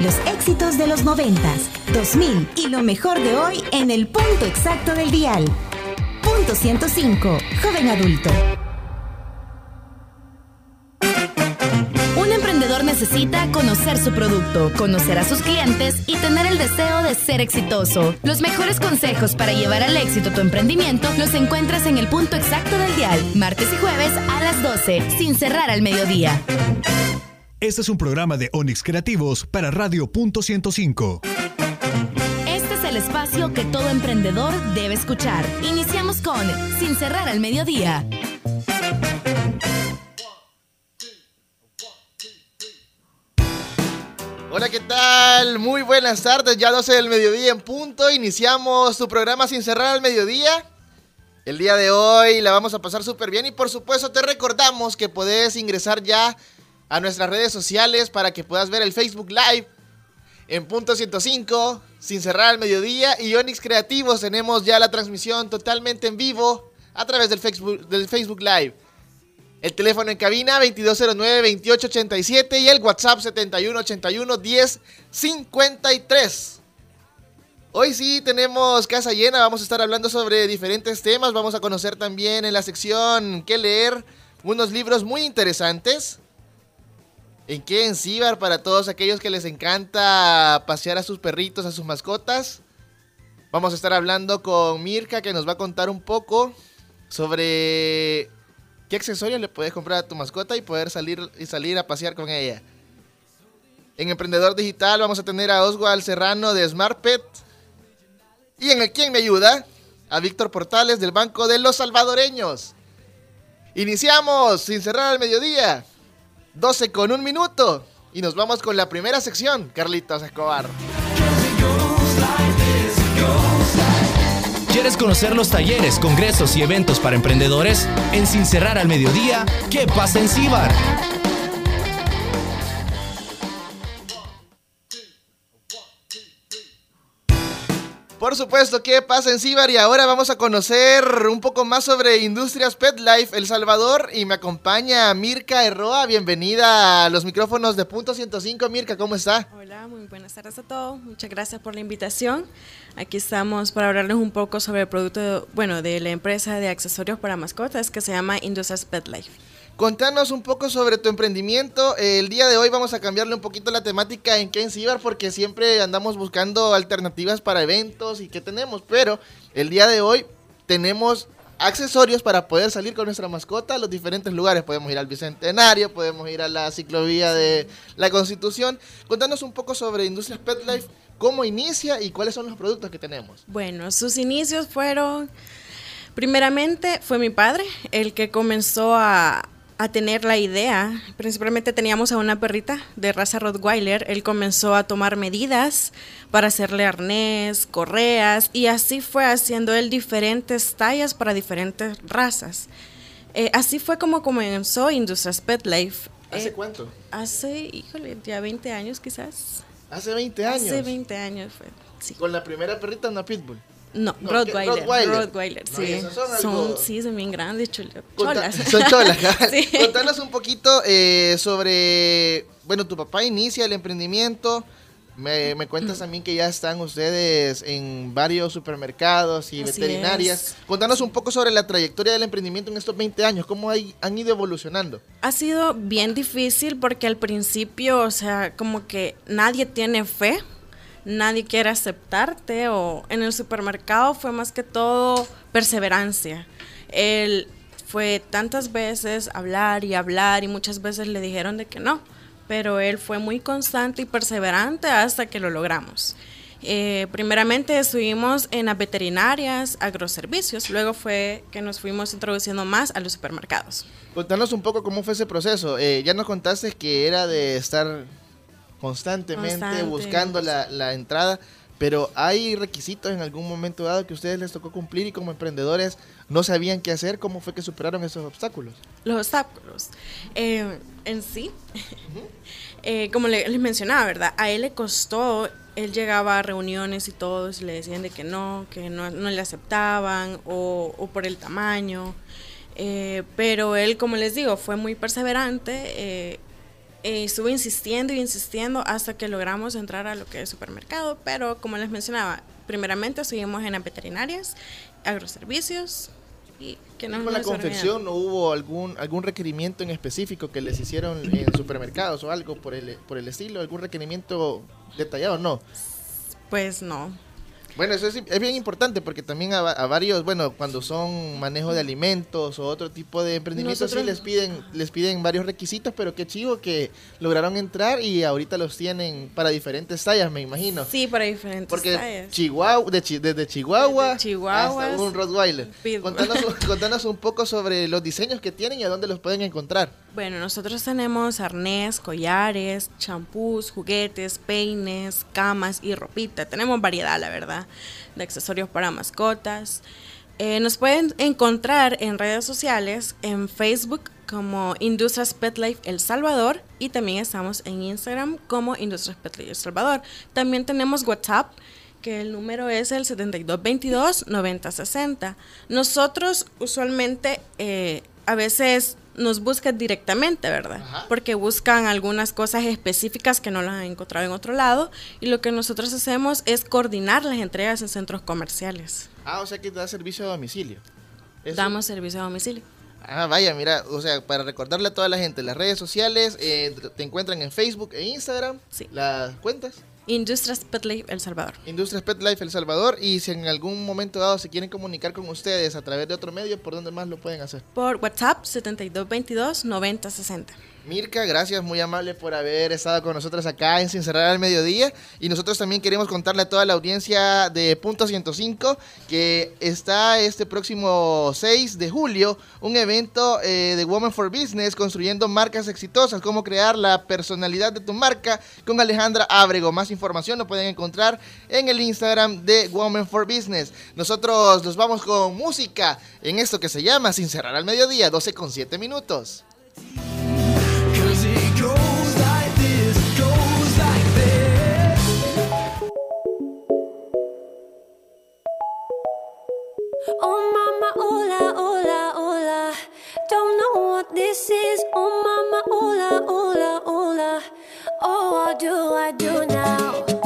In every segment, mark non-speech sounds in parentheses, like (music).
Los éxitos de los 90, 2000 y lo mejor de hoy en el punto exacto del dial. Punto 105, joven adulto. Un emprendedor necesita conocer su producto, conocer a sus clientes y tener el deseo de ser exitoso. Los mejores consejos para llevar al éxito tu emprendimiento los encuentras en el punto exacto del dial, martes y jueves a las 12, sin cerrar al mediodía. Este es un programa de Onix Creativos para Radio Punto 105. Este es el espacio que todo emprendedor debe escuchar. Iniciamos con Sin cerrar al mediodía. Hola, ¿qué tal? Muy buenas tardes, ya 12 del mediodía en punto. Iniciamos tu programa Sin cerrar al mediodía. El día de hoy la vamos a pasar súper bien y por supuesto te recordamos que podés ingresar ya a nuestras redes sociales para que puedas ver el Facebook Live en punto 105, sin cerrar al mediodía. Y Onix Creativos tenemos ya la transmisión totalmente en vivo a través del Facebook, del Facebook Live. El teléfono en cabina 2209-2887 y el WhatsApp 7181-1053. Hoy sí tenemos casa llena, vamos a estar hablando sobre diferentes temas, vamos a conocer también en la sección que leer unos libros muy interesantes. ¿En qué? En Cibar para todos aquellos que les encanta pasear a sus perritos, a sus mascotas. Vamos a estar hablando con Mirka que nos va a contar un poco sobre qué accesorios le puedes comprar a tu mascota y poder salir y salir a pasear con ella. En Emprendedor Digital vamos a tener a Oswald Serrano de Smart Pet. Y en el Quién me ayuda, a Víctor Portales del Banco de los Salvadoreños. Iniciamos sin cerrar al mediodía. 12 con un minuto. Y nos vamos con la primera sección, Carlitos Escobar. ¿Quieres conocer los talleres, congresos y eventos para emprendedores? En Sin Cerrar al Mediodía, ¿qué pasa en Cibar? Por supuesto, ¿qué pasa en Cibar? Y ahora vamos a conocer un poco más sobre Industrias Pet Life El Salvador. Y me acompaña Mirka Herroa. Bienvenida a los micrófonos de Punto 105. Mirka, ¿cómo está? Hola, muy buenas tardes a todos. Muchas gracias por la invitación. Aquí estamos para hablarles un poco sobre el producto, bueno, de la empresa de accesorios para mascotas que se llama Industrias Pet Life. Contanos un poco sobre tu emprendimiento. El día de hoy vamos a cambiarle un poquito la temática en Ken Cibar porque siempre andamos buscando alternativas para eventos y qué tenemos. Pero el día de hoy tenemos accesorios para poder salir con nuestra mascota a los diferentes lugares. Podemos ir al Bicentenario, podemos ir a la ciclovía de la Constitución. Contanos un poco sobre Industrias Pet Life, cómo inicia y cuáles son los productos que tenemos. Bueno, sus inicios fueron, primeramente fue mi padre el que comenzó a, a tener la idea. Principalmente teníamos a una perrita de raza Rottweiler. Él comenzó a tomar medidas para hacerle arnés, correas y así fue haciendo él diferentes tallas para diferentes razas. Eh, así fue como comenzó Industrias Pet Life. ¿Hace Eh, cuánto? Hace, híjole, ya 20 años quizás. Hace 20 años. Hace 20 años fue. Sí. Con la primera perrita, una pitbull. No, No, Rottweiler. Rottweiler. Rottweiler, No, sí. son sí, son bien grandes, chul- Conta- cholas. (laughs) Son cholas. (laughs) Sí. Contanos un poquito eh, sobre, bueno, tu papá inicia el emprendimiento. Me, me cuentas también que ya están ustedes en varios supermercados y Así veterinarias. es. Contanos un poco sobre la trayectoria del emprendimiento en estos 20 años, cómo hay- han ido evolucionando. Ha sido bien difícil porque al principio, o sea, como que nadie tiene fe, nadie quiere aceptarte o en el supermercado fue más que todo perseverancia. Él fue tantas veces hablar y hablar y muchas veces le dijeron de que no, pero él fue muy constante y perseverante hasta que lo logramos. Eh, primeramente estuvimos en las veterinarias, agroservicios, luego fue que nos fuimos introduciendo más a los supermercados. Contanos un poco cómo fue ese proceso. Eh, ya nos contaste que era de estar constantemente Constante. buscando la, la entrada, pero hay requisitos en algún momento dado que a ustedes les tocó cumplir y como emprendedores no sabían qué hacer. ¿Cómo fue que superaron esos obstáculos? Los obstáculos. Eh, en sí, (laughs) eh, como le- les mencionaba, ¿verdad? A él le costó, él llegaba a reuniones y todos le decían de que no, que no, no le aceptaban o, o por el tamaño. Eh, pero él, como les digo, fue muy perseverante. Eh, estuve insistiendo y insistiendo hasta que logramos entrar a lo que es supermercado, pero como les mencionaba, primeramente estuvimos en las veterinarias, agroservicios y que no ¿Con la confección no hubo algún algún requerimiento en específico que les hicieron en supermercados o algo por el, por el estilo? ¿Algún requerimiento detallado? No. Pues no. Bueno, eso es, es, bien importante porque también a, a, varios, bueno, cuando son manejo de alimentos o otro tipo de emprendimientos sí les piden les piden varios requisitos, pero qué chivo que lograron entrar y ahorita los tienen para diferentes tallas, me imagino. Sí, para diferentes porque tallas. Chihuahua, de, desde Chihuahua, desde Chihuahua hasta un Rottweiler. Contanos, (laughs) contanos un poco sobre los diseños que tienen y a dónde los pueden encontrar. Bueno, nosotros tenemos arnés, collares, champús, juguetes, peines, camas y ropita. Tenemos variedad, la verdad, de accesorios para mascotas. Eh, nos pueden encontrar en redes sociales, en Facebook como Industrias Pet Life El Salvador y también estamos en Instagram como Industrias Pet Life El Salvador. También tenemos WhatsApp que el número es el 7222-9060. Nosotros usualmente eh, a veces nos buscan directamente, ¿verdad? Ajá. Porque buscan algunas cosas específicas que no las han encontrado en otro lado y lo que nosotros hacemos es coordinar las entregas en centros comerciales. Ah, o sea que da servicio a domicilio. ¿Eso? Damos servicio a domicilio. Ah, vaya, mira, o sea, para recordarle a toda la gente, las redes sociales eh, te encuentran en Facebook e Instagram. Sí. ¿Las cuentas? Industrias Pet Life El Salvador. Industrias Pet Life El Salvador. Y si en algún momento dado se quieren comunicar con ustedes a través de otro medio, ¿por dónde más lo pueden hacer? Por WhatsApp 7222-9060. Mirka, gracias, muy amable por haber estado con nosotros acá en Sin Cerrar al Mediodía. Y nosotros también queremos contarle a toda la audiencia de Punto 105 que está este próximo 6 de julio un evento eh, de Women for Business construyendo marcas exitosas, cómo crear la personalidad de tu marca con Alejandra Ábrego. Más información lo pueden encontrar en el Instagram de Women for Business. Nosotros nos vamos con música en esto que se llama Sin Cerrar al Mediodía, 12 con 7 minutos. Oh mama, hola, hola, hola. Don't know what this is. Oh mama, hola, hola, hola. Oh, what do I do now?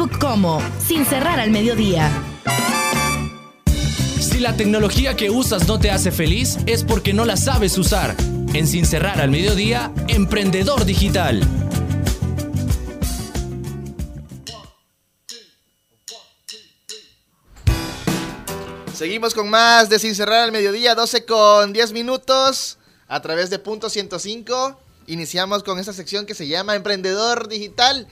Facebook como Sin Cerrar al Mediodía. Si la tecnología que usas no te hace feliz, es porque no la sabes usar. En Sin Cerrar al Mediodía, Emprendedor Digital. Seguimos con más de Sin Cerrar al Mediodía, 12 con 10 minutos, a través de Punto 105. Iniciamos con esta sección que se llama Emprendedor Digital.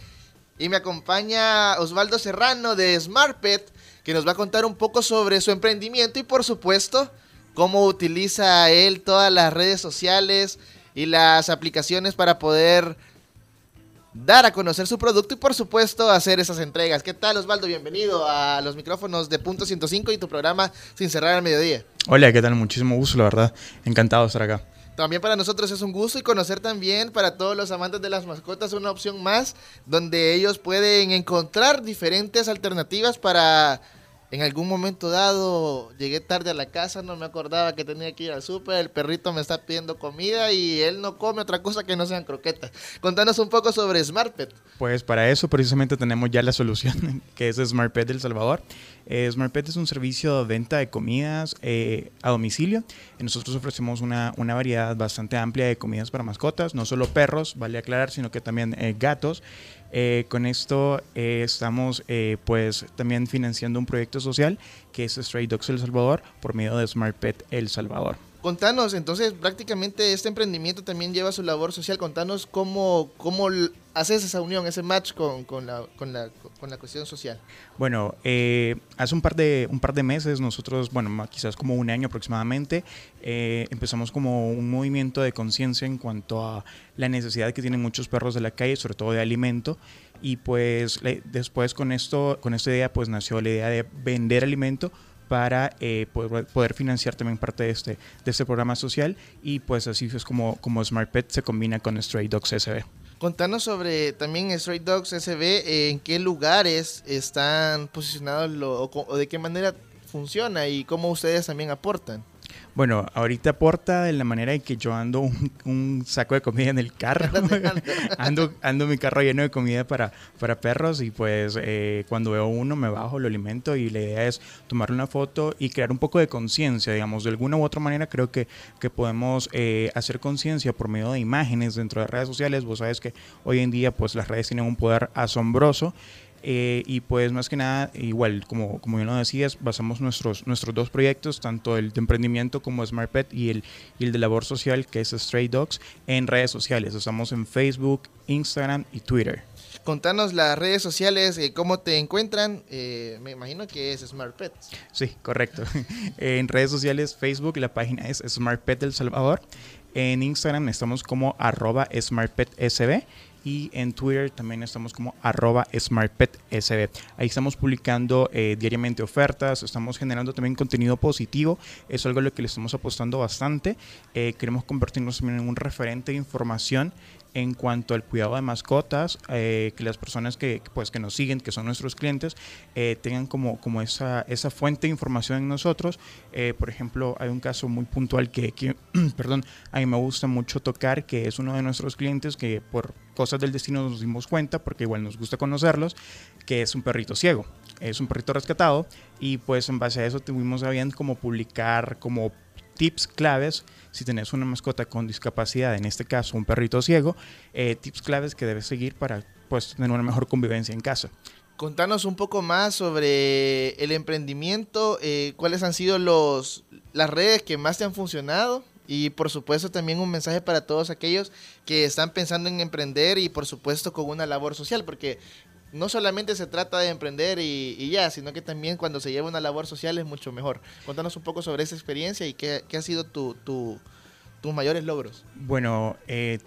Y me acompaña Osvaldo Serrano de SmartPet, que nos va a contar un poco sobre su emprendimiento y por supuesto cómo utiliza él todas las redes sociales y las aplicaciones para poder dar a conocer su producto y por supuesto hacer esas entregas. ¿Qué tal Osvaldo? Bienvenido a los micrófonos de Punto 105 y tu programa Sin Cerrar al Mediodía. Hola, ¿qué tal? Muchísimo gusto, la verdad. Encantado de estar acá. También para nosotros es un gusto y conocer también para todos los amantes de las mascotas una opción más donde ellos pueden encontrar diferentes alternativas para en algún momento dado llegué tarde a la casa, no me acordaba que tenía que ir al súper, el perrito me está pidiendo comida y él no come otra cosa que no sean croquetas. Contanos un poco sobre SmartPet. Pues para eso precisamente tenemos ya la solución, (laughs) que es SmartPet del Salvador. Eh, SmartPet es un servicio de venta de comidas eh, a domicilio. Nosotros ofrecemos una, una, variedad bastante amplia de comidas para mascotas, no solo perros, vale aclarar, sino que también eh, gatos. Eh, con esto eh, estamos eh, pues también financiando un proyecto social que es Stray Dogs El Salvador por medio de Smart Pet El Salvador. Contanos, entonces prácticamente este emprendimiento también lleva su labor social. Contanos cómo, cómo haces esa unión, ese match con, con, la, con, la, con la, cuestión social. Bueno, eh, hace un par, de, un par de meses nosotros, bueno, quizás como un año aproximadamente, eh, empezamos como un movimiento de conciencia en cuanto a la necesidad que tienen muchos perros de la calle, sobre todo de alimento. Y pues después con, esto, con esta idea pues nació la idea de vender alimento para eh, poder, financiar también parte de este, de este programa social y pues así es como, como Smart Pet se combina con Stray Dogs SB. Contanos sobre también Stray Dogs SB, eh, en qué lugares están posicionados lo, o, o de qué manera funciona y cómo ustedes también aportan. Bueno, ahorita aporta de la manera en que yo ando un, un saco de comida en el carro. (laughs) (laughs) ando, ando mi carro lleno de comida para, para perros y pues eh, cuando veo uno me bajo, lo alimento y la idea es tomarle una foto y crear un poco de conciencia, digamos, de alguna u otra manera creo que, que podemos eh, hacer conciencia por medio de imágenes dentro de redes sociales. Vos sabes que hoy en día pues las redes tienen un poder asombroso. Eh, y pues más que nada, igual, como, como bien lo decías, basamos nuestros, nuestros dos proyectos, tanto el de emprendimiento como Smart Pet y el, y el de labor social, que es Stray Dogs, en redes sociales. Estamos en Facebook, Instagram y Twitter. Contanos las redes sociales, eh, cómo te encuentran. Eh, me imagino que es Smart Pet. Sí, correcto. (laughs) en redes sociales, Facebook, la página es Smart Pet del Salvador. En Instagram estamos como arroba SmartPetSB y en Twitter también estamos como arroba smartpetsb. Ahí estamos publicando eh, diariamente ofertas, estamos generando también contenido positivo, es algo a lo que le estamos apostando bastante. Eh, queremos convertirnos también en un referente de información en cuanto al cuidado de mascotas, eh, que las personas que, pues, que nos siguen, que son nuestros clientes, eh, tengan como, como esa, esa fuente de información en nosotros. Eh, por ejemplo, hay un caso muy puntual que, que (clears throat) perdón, a mí me gusta mucho tocar, que es uno de nuestros clientes que por cosas del destino nos dimos cuenta, porque igual nos gusta conocerlos, que es un perrito ciego. Es un perrito rescatado y pues en base a eso tuvimos a bien como publicar como tips claves si tenés una mascota con discapacidad, en este caso un perrito ciego, eh, tips claves que debes seguir para pues, tener una mejor convivencia en casa. Contanos un poco más sobre el emprendimiento, eh, cuáles han sido los, las redes que más te han funcionado y por supuesto también un mensaje para todos aquellos que están pensando en emprender y por supuesto con una labor social, porque no solamente se trata de emprender y, ya, sino que también cuando se lleva una labor social es mucho mejor. Contanos un poco sobre esa experiencia y qué, ha sido tu, tus mayores logros. Bueno, eh,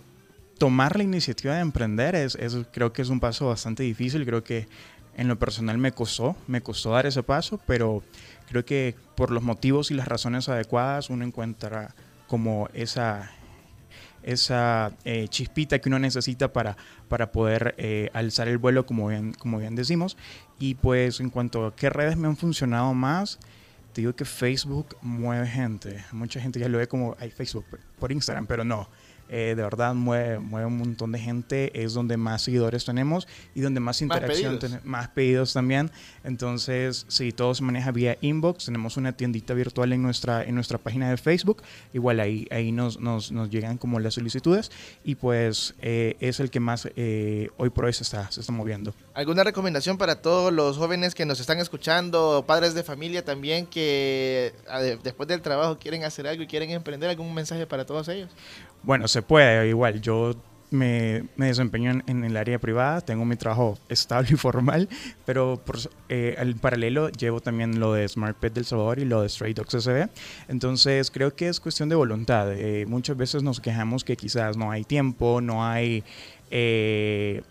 tomar la iniciativa de emprender es, es, creo que es un paso bastante difícil, creo que en lo personal me costó, me costó dar ese paso, pero creo que por los motivos y las razones adecuadas uno encuentra como esa, esa eh, chispita que uno necesita para, para poder eh, alzar el vuelo, como bien, como bien decimos. Y pues en cuanto a qué redes me han funcionado más, te digo que Facebook mueve gente. Mucha gente ya lo ve como hay Facebook por Instagram, pero no. Eh, de verdad mueve, mueve un montón de gente, es donde más seguidores tenemos y donde más interacción, pedidos. tenemos más pedidos también. Entonces, si todo se maneja vía inbox, tenemos una tiendita virtual en nuestra, en nuestra página de Facebook. Igual ahí, ahí nos, nos, nos llegan como las solicitudes y pues eh, es el que más eh, hoy por hoy se está, se está moviendo. ¿Alguna recomendación para todos los jóvenes que nos están escuchando, padres de familia también que a- de- después del trabajo quieren hacer algo y quieren emprender? ¿Algún mensaje para todos ellos? Bueno, se puede, igual. Yo me, me desempeño en, en el área privada, tengo mi trabajo (laughs) estable y formal, pero por, eh, al paralelo llevo también lo de Smart Pet del Salvador y lo de Stray Dogs SB. Entonces creo que es cuestión de voluntad. Eh, muchas veces nos quejamos que quizás no hay tiempo, no hay eh,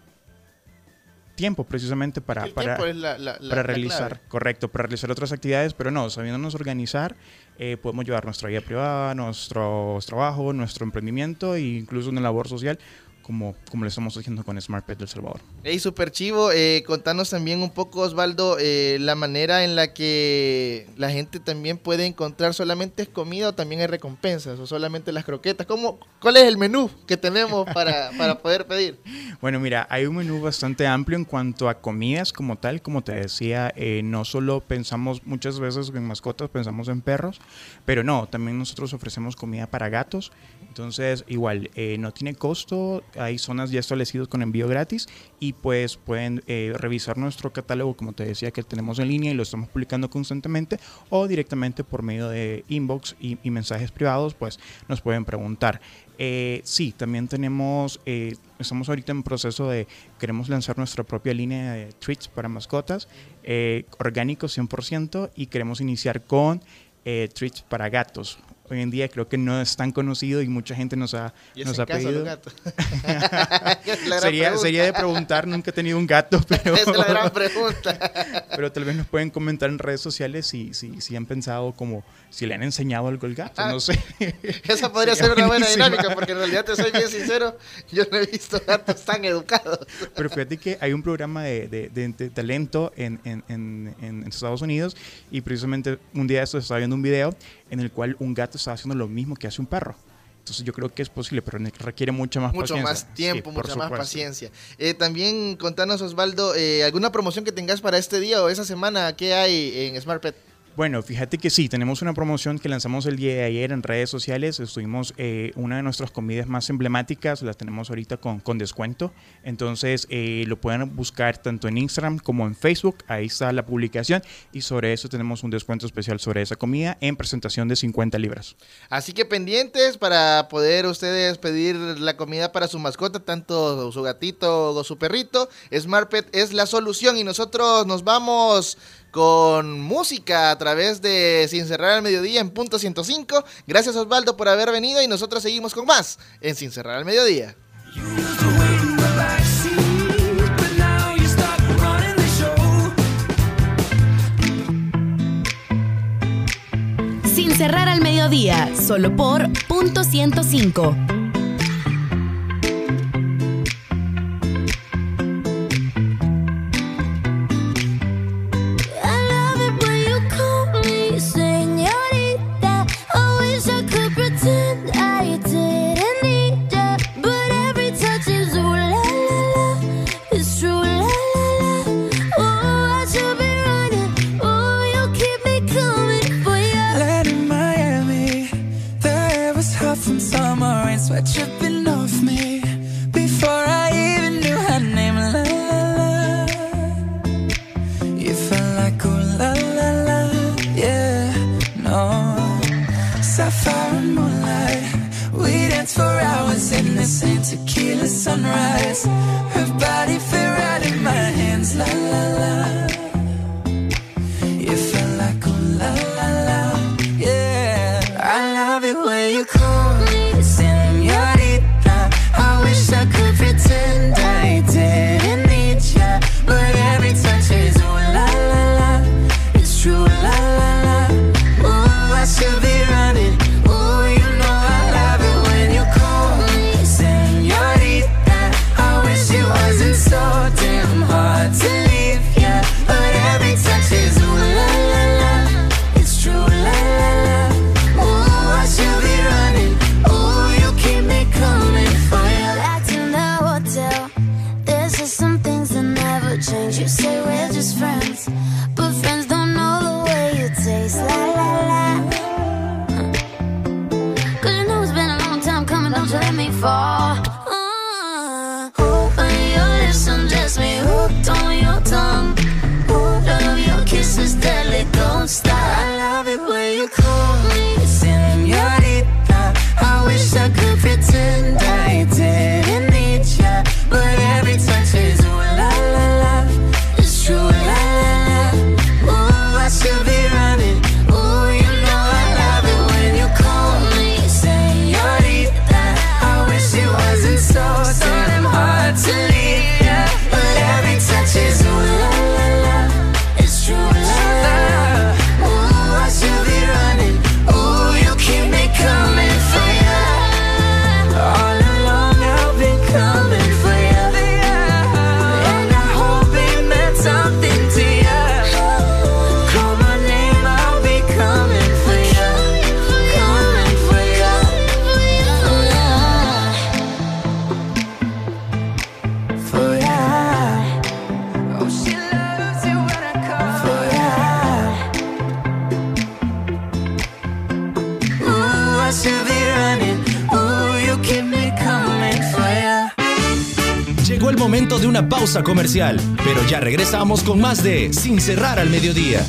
tiempo precisamente para, El para, tiempo es la- la- la- para la realizar, clave. correcto, para realizar otras actividades, pero no, sabiéndonos organizar, eh, podemos llevar nuestra vida privada, nuestro trabajo, nuestro emprendimiento e incluso una labor social como, como lo estamos haciendo con Smart Pet del Salvador. Hey, super chivo. Eh, contanos también un poco, Osvaldo, eh, la manera en la que la gente también puede encontrar solamente es comida o también hay recompensas o solamente las croquetas. ¿Cómo, ¿Cuál es el menú que tenemos para, (laughs) para poder pedir? Bueno, mira, hay un menú bastante amplio en cuanto a comidas como tal. Como te decía, eh, no solo pensamos muchas veces en mascotas, pensamos en perros, pero no, también nosotros ofrecemos comida para gatos. Entonces, igual, eh, no tiene costo, hay zonas ya establecidas con envío gratis y pues pueden eh, revisar nuestro catálogo, como te decía, que tenemos en línea y lo estamos publicando constantemente o directamente por medio de inbox y, mensajes privados, pues nos pueden preguntar. Eh, sí, también tenemos, eh, estamos ahorita en proceso de, queremos lanzar nuestra propia línea de treats para mascotas, orgánicos 100% y queremos iniciar con treats para gatos. Hoy en día creo que no es tan conocido y mucha gente nos ha, Y nos ha casa pedido. (laughs) gran Sería, sería de preguntar, nunca he tenido un gato, (laughs) pero, es la gran pregunta. (laughs) pero tal vez nos pueden comentar en redes sociales si, si, si han pensado como si le han enseñado algo al gato, Ah, no sé. Esa podría Sería ser una buena dinámica, porque en realidad te soy bien sincero, yo no he visto gatos tan educados. Pero fíjate que hay un programa de, de- de- de talento en, en- en- en Estados Unidos y precisamente un día de estos estaba viendo un video en el cual un gato estaba haciendo lo mismo que hace un perro. Entonces yo creo que es posible, pero requiere mucha más Mucho paciencia. más tiempo, Sí, mucha más paciencia. Eh, también contanos, Osvaldo, eh, ¿alguna promoción que tengas para este día o esa semana? ¿Qué hay en Smart Pet? Bueno, fíjate que sí, tenemos una promoción que lanzamos el día de ayer en redes sociales. Estuvimos, eh, una de nuestras comidas más emblemáticas, la tenemos ahorita con, con descuento. Entonces eh, lo pueden buscar tanto en Instagram como en Facebook. Ahí está la publicación. Y sobre eso tenemos un descuento especial sobre esa comida en presentación de 50 libras. Así que pendientes para poder ustedes pedir la comida para su mascota, tanto su gatito o su perrito. Smart Pet es la solución y nosotros nos vamos con música a través de Sin Cerrar al Mediodía en punto 105. Gracias Osvaldo por haber venido y nosotros seguimos con más en Sin Cerrar al Mediodía. Sin cerrar al mediodía, solo por punto 105. Momento de una pausa comercial, pero ya regresamos con más de Sin cerrar al mediodía.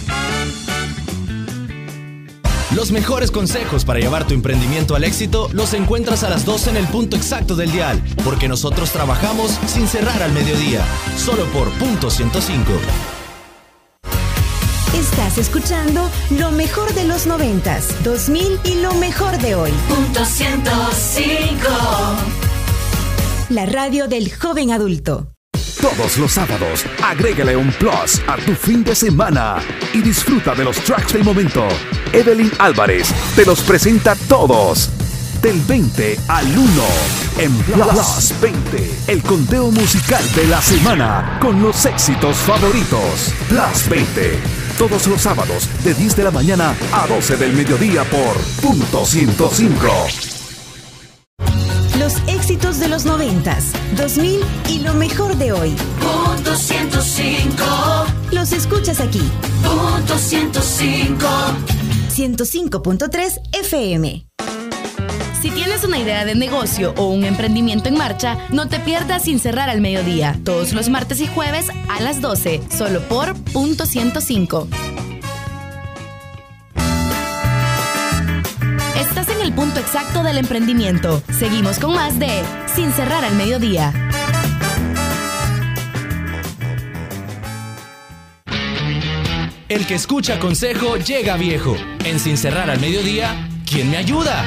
Los mejores consejos para llevar tu emprendimiento al éxito los encuentras a las 12 en el punto exacto del dial, porque nosotros trabajamos sin cerrar al mediodía, solo por punto 105. Estás escuchando lo mejor de los 90s, 2000 y lo mejor de hoy. Punto 105. La radio del joven adulto. Todos los sábados, agrégale un plus a tu fin de semana y disfruta de los tracks del momento. Evelyn Álvarez te los presenta todos. Del 20 al 1 en Plus 20, el conteo musical de la semana con los éxitos favoritos. Plus 20, todos los sábados de 10 de la mañana a 12 del mediodía por punto 105. De los 90s, 2000 y lo mejor de hoy. Punto 105. Los escuchas aquí. Punto 105. 105.3 FM. Si tienes una idea de negocio o un emprendimiento en marcha, no te pierdas sin cerrar al mediodía, todos los martes y jueves a las 12, solo por punto 105. Exacto del emprendimiento. Seguimos con más de Sin cerrar al mediodía. El que escucha consejo llega viejo. En Sin cerrar al mediodía, ¿quién me ayuda?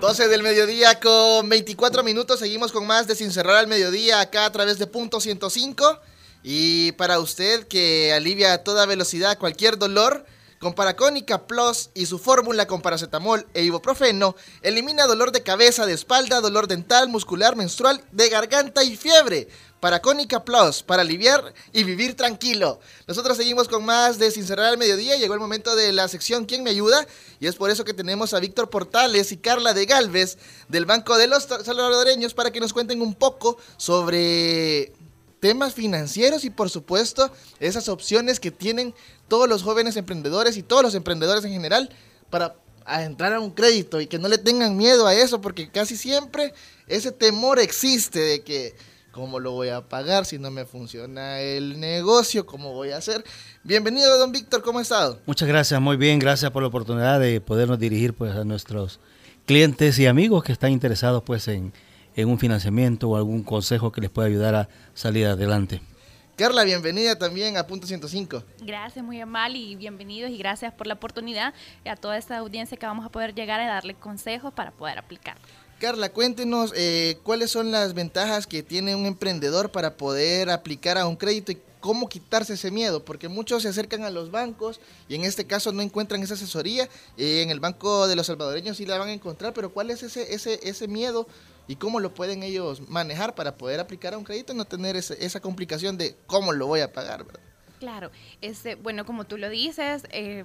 Dos 12 del mediodía con 24 minutos. Seguimos con más de Sin Cerrar al Mediodía acá a través de punto 105. Y para usted que alivia a toda velocidad cualquier dolor, con Paracónica Plus y su fórmula con paracetamol e ibuprofeno, elimina dolor de cabeza, de espalda, dolor dental, muscular, menstrual, de garganta y fiebre. Paracónica Plus, para aliviar y vivir tranquilo. Nosotros seguimos con más de Sin Cerrar al Mediodía. Llegó el momento de la sección ¿Quién me ayuda? Y es por eso que tenemos a Víctor Portales y Carla de Galvez del Banco de los Salvadoreños para que nos cuenten un poco sobre temas financieros y por supuesto esas opciones que tienen todos los jóvenes emprendedores y todos los emprendedores en general para entrar a un crédito y que no le tengan miedo a eso porque casi siempre ese temor existe de que cómo lo voy a pagar si no me funciona el negocio, cómo voy a hacer. Bienvenido don Víctor, ¿cómo ha estado? Muchas gracias, muy bien, gracias por la oportunidad de podernos dirigir pues a nuestros clientes y amigos que están interesados pues en, en un financiamiento o algún consejo que les pueda ayudar a salir adelante. Carla, bienvenida también a Punto 105. Gracias, muy amable y bienvenidos y gracias por la oportunidad a toda esta audiencia que vamos a poder llegar a darle consejos para poder aplicar. Carla, cuéntenos eh, cuáles son las ventajas que tiene un emprendedor para poder aplicar a un crédito y cómo quitarse ese miedo, porque muchos se acercan a los bancos y en este caso no encuentran esa asesoría. Eh, en el Banco de los Salvadoreños sí la van a encontrar, pero ¿cuál es ese, ese, ese miedo y cómo lo pueden ellos manejar para poder aplicar a un crédito y no tener esa complicación de cómo lo voy a pagar? ¿verdad? Claro, este, bueno, como tú lo dices, eh,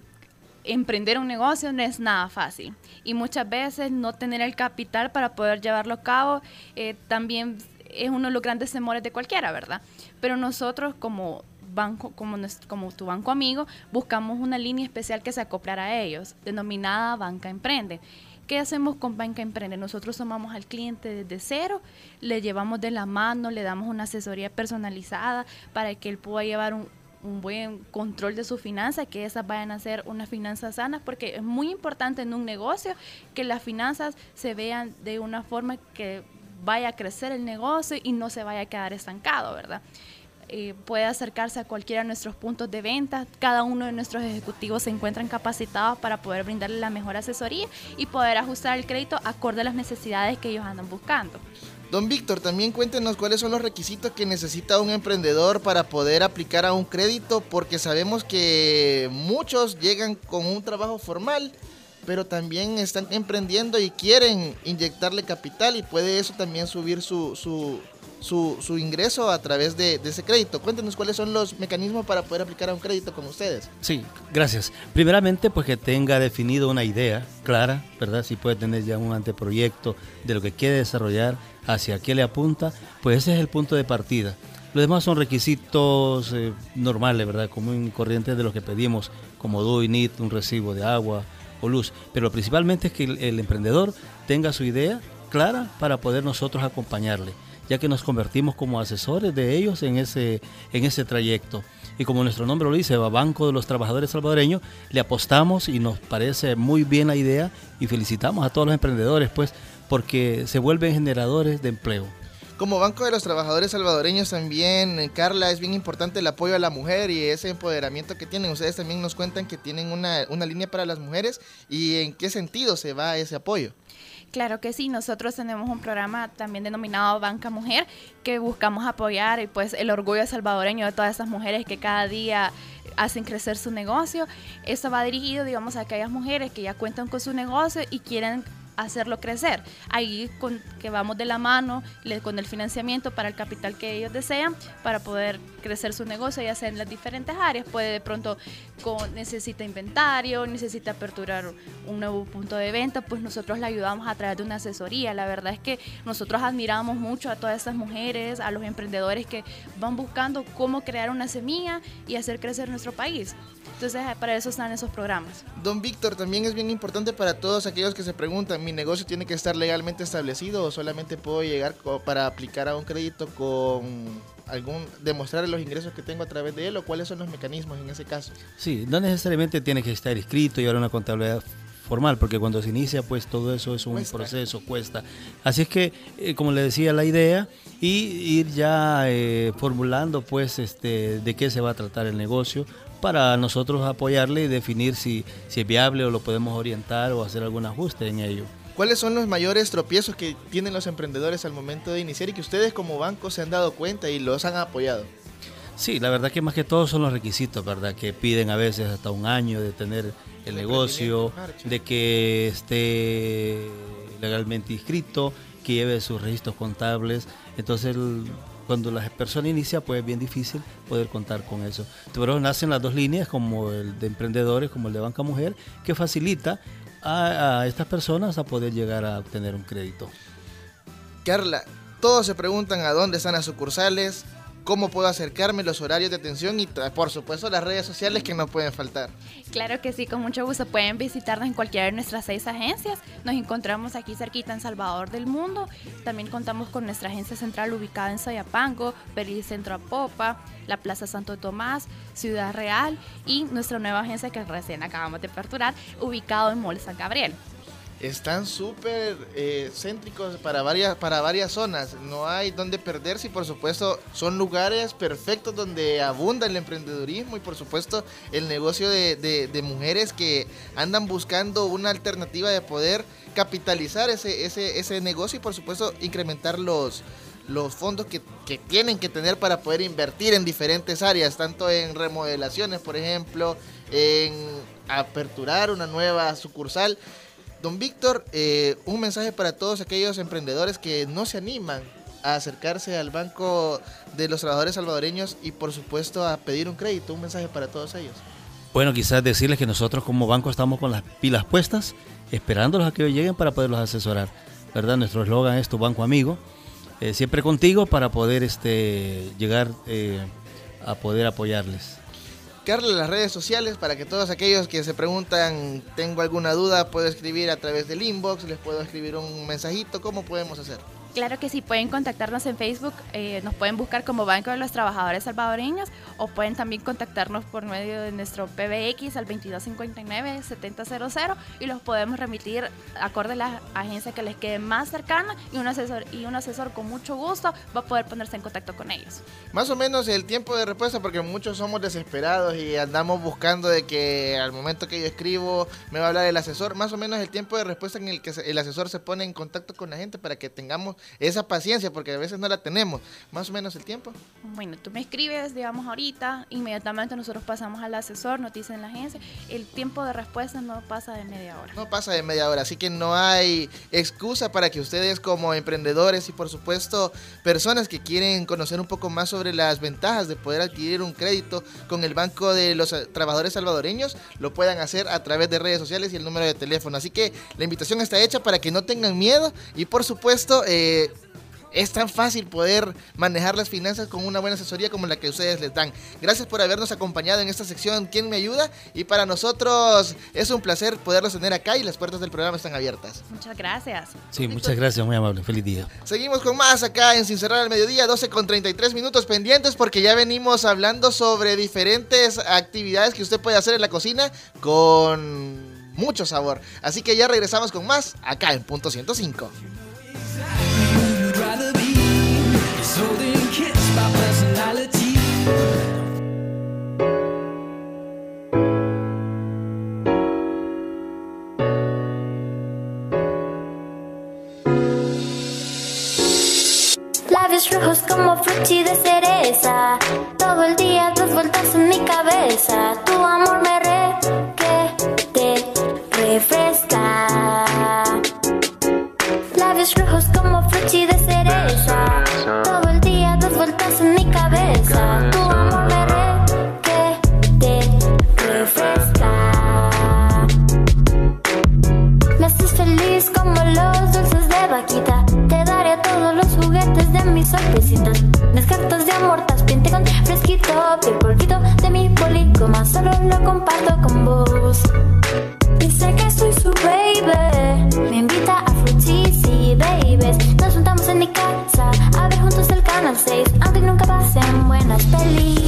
emprender un negocio no es nada fácil y muchas veces no tener el capital para poder llevarlo a cabo eh, también es uno de los grandes temores de cualquiera, ¿verdad? Pero nosotros como banco, como, como tu banco amigo, buscamos una línea especial que se acoplara a ellos, denominada Banca Emprende. ¿Qué hacemos con Banca Emprende? Nosotros tomamos al cliente desde cero, le llevamos de la mano, le damos una asesoría personalizada para que él pueda llevar un, un buen control de su finanza, que esas vayan a ser unas finanzas sanas, porque es muy importante en un negocio que las finanzas se vean de una forma que vaya a crecer el negocio y no se vaya a quedar estancado, ¿verdad? Eh, puede acercarse a cualquiera de nuestros puntos de venta. Cada uno de nuestros ejecutivos se encuentran capacitados para poder brindarle la mejor asesoría y poder ajustar el crédito acorde a las necesidades que ellos andan buscando. Don Víctor, también cuéntenos cuáles son los requisitos que necesita un emprendedor para poder aplicar a un crédito, porque sabemos que muchos llegan con un trabajo formal, pero también están emprendiendo y quieren inyectarle capital y puede eso también subir su, su, su, ingreso a través de, ese crédito. Cuéntenos cuáles son los mecanismos para poder aplicar a un crédito con ustedes. Sí, gracias. Primeramente, pues que tenga definido una idea clara, ¿verdad? Si puede tener ya un anteproyecto de lo que quiere desarrollar, hacia qué le apunta, pues ese es el punto de partida. Lo demás son requisitos eh, normales, ¿verdad? Común corrientes de los que pedimos, como DUI, NIT, un recibo de agua o luz. Pero principalmente es que el emprendedor tenga su idea clara para poder nosotros acompañarle, ya que nos convertimos como asesores de ellos en ese, en ese trayecto. Y como nuestro nombre lo dice, Banco de los Trabajadores Salvadoreños, le apostamos y nos parece muy bien la idea y felicitamos a todos los emprendedores, pues, porque se vuelven generadores de empleo. Como Banco de los Trabajadores Salvadoreños también, eh, Carla, es bien importante el apoyo a la mujer y ese empoderamiento que tienen. Ustedes también nos cuentan que tienen una, una línea para las mujeres y en qué sentido se va ese apoyo. Claro que sí, nosotros tenemos un programa también denominado Banca Mujer que buscamos apoyar y pues el orgullo salvadoreño de todas esas mujeres que cada día hacen crecer su negocio. Esto va dirigido, digamos, a aquellas mujeres que ya cuentan con su negocio y quieren hacerlo crecer. Ahí con, que vamos de la mano con el financiamiento para el capital que ellos desean para poder crecer su negocio, ya sea en las diferentes áreas. Puede de pronto con, necesita inventario, necesita aperturar un nuevo punto de venta, pues nosotros le ayudamos a través de una asesoría. La verdad es que nosotros admiramos mucho a todas estas mujeres, a los emprendedores que van buscando cómo crear una semilla y hacer crecer nuestro país. Entonces, para eso están esos programas. Don Víctor, también es bien importante para todos aquellos que se preguntan, ¿mi negocio tiene que estar legalmente establecido o solamente puedo llegar para aplicar a un crédito con algún, demostrar los ingresos que tengo a través de él o cuáles son los mecanismos en ese caso? Sí, no necesariamente tiene que estar inscrito y llevar una contabilidad formal, porque cuando se inicia, pues todo eso es un Cuesta. proceso, cuesta. Así es que, eh, como le decía, la idea y ir ya eh, formulando, pues, este, de qué se va a tratar el negocio para nosotros apoyarle y definir si, si es viable o lo podemos orientar o hacer algún ajuste en ello. ¿Cuáles son los mayores tropiezos que tienen los emprendedores al momento de iniciar y que ustedes como banco se han dado cuenta y los han apoyado? Sí, la verdad que más que todo son los requisitos, ¿verdad? Que piden a veces hasta un año de tener el negocio, de que esté legalmente inscrito, que lleve sus registros contables. Entonces, el- cuando la persona inicia, pues es bien difícil poder contar con eso. Pero nacen las dos líneas, como el de emprendedores, como el de banca mujer, que facilita a, a estas personas a poder llegar a obtener un crédito. Carla, todos se preguntan a dónde están las sucursales, cómo puedo acercarme, los horarios de atención y por supuesto las redes sociales que no pueden faltar. Claro que sí, con mucho gusto. Pueden visitarnos en cualquiera de nuestras seis agencias. Nos encontramos aquí cerquita en Salvador del Mundo. También contamos con nuestra agencia central ubicada en Soyapango, Pericentro Apopa, la Plaza Santo Tomás, Ciudad Real y nuestra nueva agencia que recién acabamos de aperturar, ubicado en Mall San Gabriel. Están súper eh, céntricos para varias, para varias zonas. No hay donde perderse y por supuesto son lugares perfectos donde abunda el emprendedurismo y por supuesto el negocio de, de- de mujeres que andan buscando una alternativa de poder capitalizar ese, ese, ese negocio y por supuesto incrementar los, los fondos que, que tienen que tener para poder invertir en diferentes áreas, tanto en remodelaciones, por ejemplo, en aperturar una nueva sucursal. Don Víctor, eh, un mensaje para todos aquellos emprendedores que no se animan a acercarse al Banco de los Trabajadores Salvadoreños y por supuesto a pedir un crédito, un mensaje para todos ellos. Bueno, quizás decirles que nosotros como banco estamos con las pilas puestas, esperándolos a que lleguen para poderlos asesorar. ¿Verdad? Nuestro eslogan es tu banco amigo. Eh, siempre contigo para poder este, llegar eh, a poder apoyarles. Carla, las redes sociales para que todos aquellos que se preguntan, tengo alguna duda, puedo escribir a través del inbox, les puedo escribir un mensajito, ¿cómo podemos hacer? Claro que sí, pueden contactarnos en Facebook, eh, nos pueden buscar como Banco de los Trabajadores Salvadoreños o pueden también contactarnos por medio de nuestro PBX al 2259-7000 y los podemos remitir acorde a la agencia que les quede más cercana y un asesor y un asesor con mucho gusto va a poder ponerse en contacto con ellos. Más o menos el tiempo de respuesta, porque muchos somos desesperados y andamos buscando de que al momento que yo escribo me va a hablar el asesor, más o menos el tiempo de respuesta en el que el asesor se pone en contacto con la gente para que tengamos esa paciencia, porque a veces no la tenemos. Más o menos el tiempo. Bueno, tú me escribes, digamos ahorita, inmediatamente nosotros pasamos al asesor, nos dicen la agencia, el tiempo de respuesta no pasa de media hora. No pasa de media hora, así que no hay excusa para que ustedes como emprendedores y por supuesto personas que quieren conocer un poco más sobre las ventajas de poder adquirir un crédito con el Banco de los Trabajadores Salvadoreños, lo puedan hacer a través de redes sociales y el número de teléfono. Así que la invitación está hecha para que no tengan miedo y por supuesto... eh, Es tan fácil poder manejar las finanzas con una buena asesoría como la que ustedes les dan. Gracias por habernos acompañado en esta sección ¿Quién me ayuda? Y para nosotros es un placer poderlos tener acá y las puertas del programa están abiertas. Muchas gracias. Sí, muchas gracias, muy amable. Feliz día. Seguimos con más acá en Sin Cerrar al Mediodía, 12 con 33 minutos pendientes porque ya venimos hablando sobre diferentes actividades que usted puede hacer en la cocina con mucho sabor. Así que ya regresamos con más acá en Punto 105. Labios rojos como frutti de cereza. Todo el día das vueltas en mi cabeza. Tu amor me re que te. Piel polvito de mi poligoma. Solo lo comparto con vos. Dice que soy su baby. Me invita a frutis y babies. Nos juntamos en mi casa a ver juntos el canal 6. Aunque nunca pasen buenas pelis.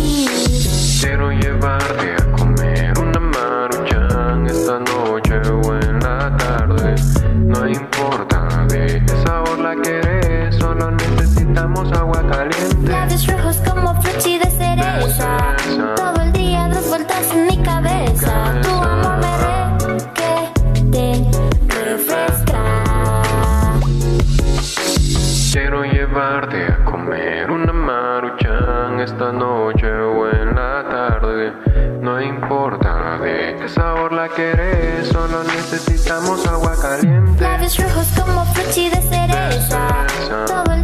Noche o en la tarde. No importa de qué sabor la querés, solo necesitamos agua caliente. Labios rojos como frutti de cereza. Todo el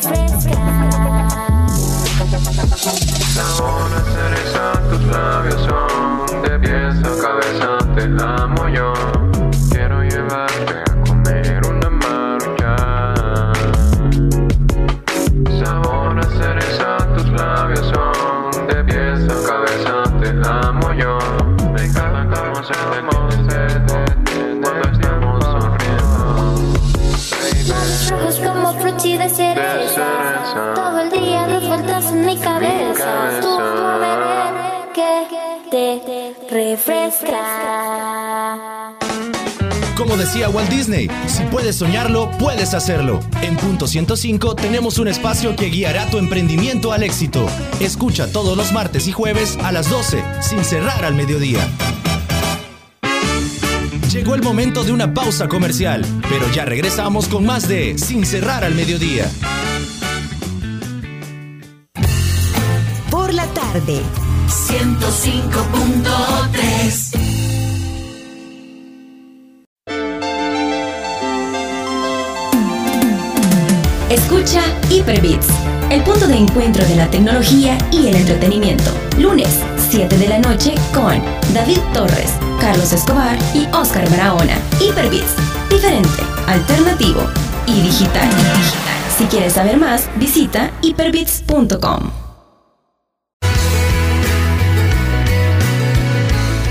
refresca. sabor a cereza, tus labios son de pies a cabeza, te amo yo. Decía Walt Disney, si puedes soñarlo, puedes hacerlo. En Punto 105 tenemos un espacio que guiará tu emprendimiento al éxito. Escucha todos los martes y jueves a las 12, sin cerrar al mediodía. Llegó el momento de una pausa comercial, pero ya regresamos con más de Sin cerrar al mediodía. Por la tarde. 105.3 Escucha Hyperbits, el punto de encuentro de la tecnología y el entretenimiento. Lunes, 7 de la noche con David Torres, Carlos Escobar y Oscar Barahona. Hyperbits, diferente, alternativo y digital. Si quieres saber más, visita hyperbits.com.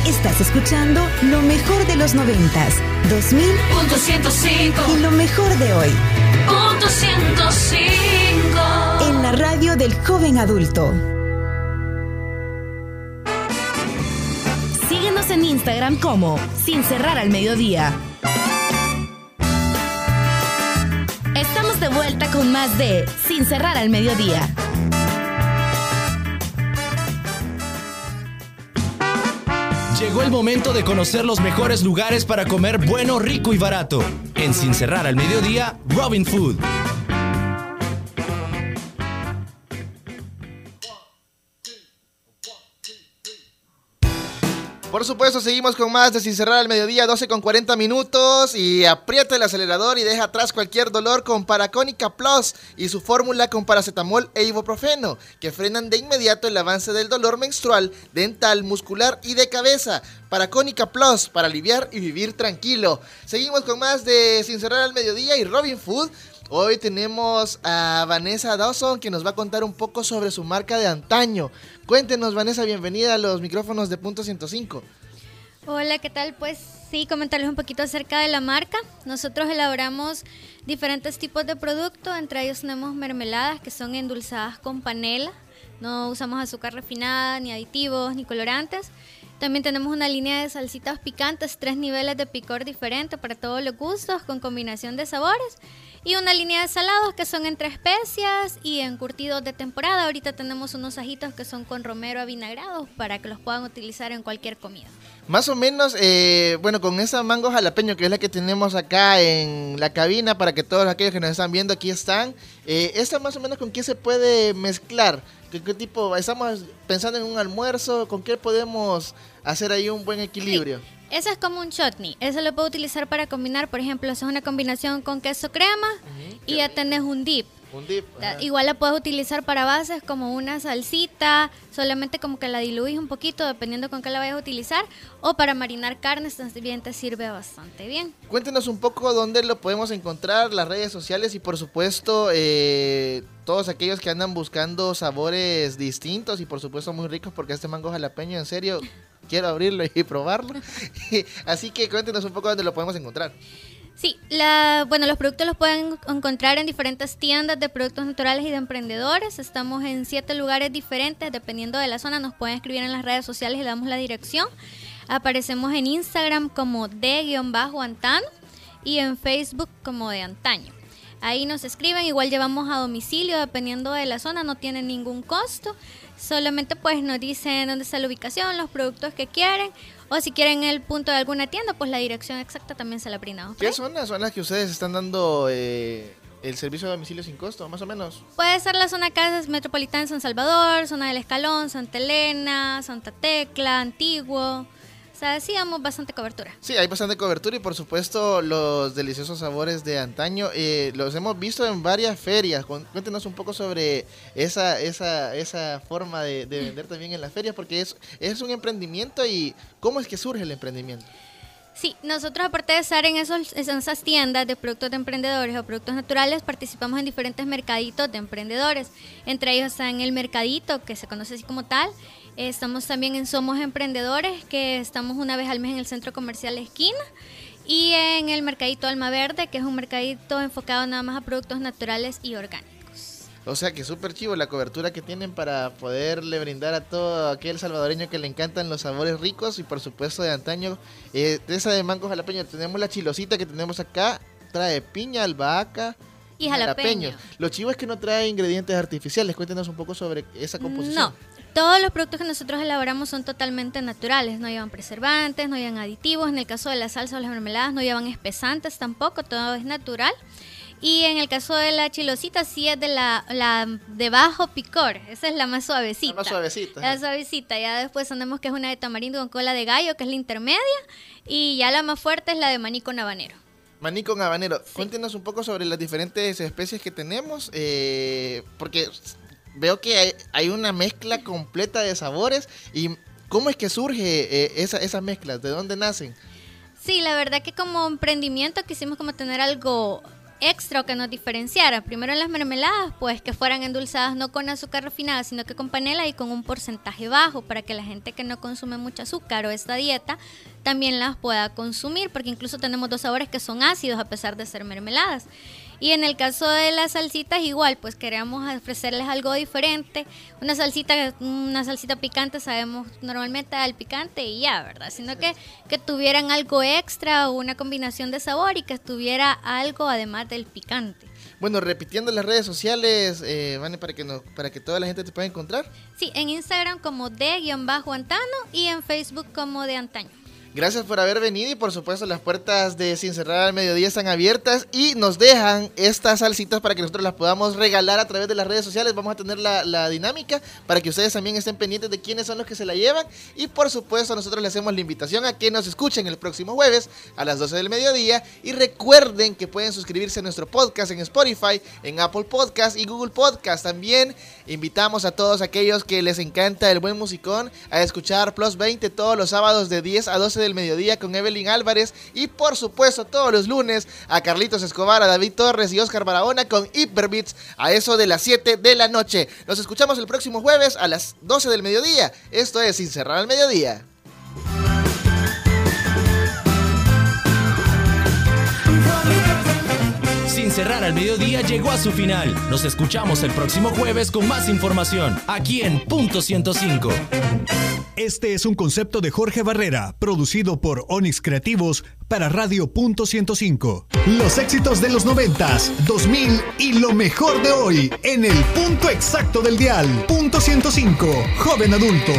Estás escuchando lo mejor de los noventas, 2000 Punto 105 y lo mejor de hoy. Punto 105 En la radio del joven adulto. Síguenos en Instagram como Sin Cerrar al Mediodía. Estamos de vuelta con más de Sin Cerrar al Mediodía. Llegó el momento de conocer los mejores lugares para comer bueno, rico y barato. En Sin Cerrar al Mediodía, Robin Food. Por supuesto, seguimos con más de Sin Cerrar al Mediodía, 12 con 40 minutos. Y aprieta el acelerador y deja atrás cualquier dolor con Paracónica Plus y su fórmula con paracetamol e ibuprofeno, que frenan de inmediato el avance del dolor menstrual, dental, muscular y de cabeza. Paracónica Plus para aliviar y vivir tranquilo. Seguimos con más de Sin Cerrar al Mediodía y Robin Food. Hoy tenemos a Vanessa Dawson que nos va a contar un poco sobre su marca de antaño. Cuéntenos, Vanessa, bienvenida a los micrófonos de Punto 105. Hola, ¿qué tal? Pues sí, comentarles un poquito acerca de la marca. Nosotros elaboramos diferentes tipos de productos, entre ellos tenemos mermeladas que son endulzadas con panela, no usamos azúcar refinada, ni aditivos, ni colorantes. También tenemos una línea de salsitas picantes, tres niveles de picor diferente para todos los gustos, con combinación de sabores. Y una línea de salados que son entre especias y encurtidos de temporada. Ahorita tenemos unos ajitos que son con romero avinagrados para que los puedan utilizar en cualquier comida. Más o menos, eh, bueno, con esa mango jalapeño que es la que tenemos acá en la cabina para que todos aquellos que nos están viendo aquí están, eh, ¿esta más o menos con qué se puede mezclar? ¿Qué, qué tipo? Estamos pensando en un almuerzo, ¿con qué podemos hacer ahí un buen equilibrio? Eso es como un chutney. Eso lo puedo utilizar para combinar, por ejemplo, haces una combinación con queso crema y ya tenés un dip. Un dip. Ajá. Igual la puedes utilizar para bases como una salsita, solamente como que la diluís un poquito dependiendo con qué la vayas a utilizar, o para marinar carnes también te sirve bastante bien. Cuéntenos un poco dónde lo podemos encontrar, las redes sociales y por supuesto eh, todos aquellos que andan buscando sabores distintos y por supuesto muy ricos porque este mango jalapeño en serio quiero abrirlo y probarlo. (laughs) Así que cuéntenos un poco dónde lo podemos encontrar. Sí, la, bueno, los productos los pueden encontrar en diferentes tiendas de productos naturales y de emprendedores. Estamos en siete lugares diferentes, dependiendo de la zona. Nos pueden escribir en las redes sociales y damos la dirección. Aparecemos en Instagram como de-antano y en Facebook como de antaño. Ahí nos escriben, igual llevamos a domicilio dependiendo de la zona, no tiene ningún costo. Solamente pues nos dicen dónde está la ubicación, los productos que quieren o si quieren el punto de alguna tienda, pues la dirección exacta también se la brindamos. ¿Qué zonas son las que ustedes están dando eh, el servicio de domicilio sin costo, más o menos? Puede ser la zona Casas Metropolitana de San Salvador, zona del Escalón, Santa Elena, Santa Tecla, Antiguo. O sea, sí damos bastante cobertura. Sí, hay bastante cobertura y por supuesto los deliciosos sabores de antaño. eh, los hemos visto en varias ferias. Cuéntenos un poco sobre esa, esa, esa forma de, de vender también en las ferias, porque es, es un emprendimiento y ¿cómo es que surge el emprendimiento? Sí, nosotros aparte de estar en, esos, en esas tiendas de productos de emprendedores o productos naturales, participamos en diferentes mercaditos de emprendedores. Entre ellos están el mercadito, que se conoce así como tal. Estamos también en Somos Emprendedores, que estamos una vez al mes en el Centro Comercial Esquina. Y en el mercadito Alma Verde, que es un mercadito enfocado nada más a productos naturales y orgánicos. O sea que súper chivo la cobertura que tienen para poderle brindar a todo aquel salvadoreño que le encantan los sabores ricos y por supuesto de antaño. Eh, de esa de mango jalapeño tenemos la chilosita que tenemos acá, trae piña, albahaca Y jalapeño. Lo chivo es que no trae ingredientes artificiales. Cuéntenos un poco sobre esa composición. No, todos los productos que nosotros elaboramos son totalmente naturales, no llevan preservantes, no llevan aditivos, en el caso de la salsa o las mermeladas no llevan espesantes tampoco, todo es natural. Y en el caso de la chilosita sí es de la, la de bajo picor, esa es la más suavecita. La más suavecita, La suavecita, ya después tenemos que es una de tamarindo con cola de gallo, que es la intermedia, y ya la más fuerte es la de maní con habanero. Maní con habanero. Cuéntenos un poco sobre las diferentes especies que tenemos, eh, porque veo que hay, una mezcla completa de sabores y cómo es que surge eh, esa, esas mezclas, de dónde nacen. Sí, la verdad que como emprendimiento quisimos como tener algo extra que nos diferenciara. Primero las mermeladas, pues que fueran endulzadas no con azúcar refinada, sino que con panela y con un porcentaje bajo para que la gente que no consume mucho azúcar o esta dieta también las pueda consumir, porque incluso tenemos dos sabores que son ácidos a pesar de ser mermeladas. Y en el caso de las salsitas igual, pues queremos ofrecerles algo diferente. Una salsita, una salsita picante sabemos normalmente al picante y ya, ¿verdad? Sino que, que tuvieran algo extra o una combinación de sabor y que estuviera algo además del picante. Bueno, repitiendo las redes sociales, eh, Vane, para que, no, para que toda la gente te pueda encontrar. Sí, en Instagram como de-antano y en Facebook como de antaño. Gracias por haber venido y por supuesto las puertas de Sin Cerrar al Mediodía están abiertas y nos dejan estas salsitas para que nosotros las podamos regalar a través de las redes sociales. Vamos a tener la, la dinámica para que ustedes también estén pendientes de quiénes son los que se la llevan y por supuesto nosotros les hacemos la invitación a que nos escuchen el próximo jueves a las 12 del mediodía y recuerden que pueden suscribirse a nuestro podcast en Spotify, en Apple Podcast y Google Podcast. También invitamos a todos aquellos que les encanta el buen musicón a escuchar Plus 20 todos los sábados de 10 a 12 del mediodía con Evelyn Álvarez y por supuesto todos los lunes a Carlitos Escobar, a David Torres y Oscar Barahona con Hyperbits a eso de las 7 de la noche. Nos escuchamos el próximo jueves a las 12 del mediodía. Esto es Sin Cerrar al Mediodía. Sin cerrar al mediodía llegó a su final. Nos escuchamos el próximo jueves con más información, aquí en Punto 105. Este es un concepto de Jorge Barrera, producido por Onyx Creativos para Radio Punto 105. Los éxitos de los 90s, 2000 y lo mejor de hoy en el punto exacto del dial. Punto 105, joven adulto.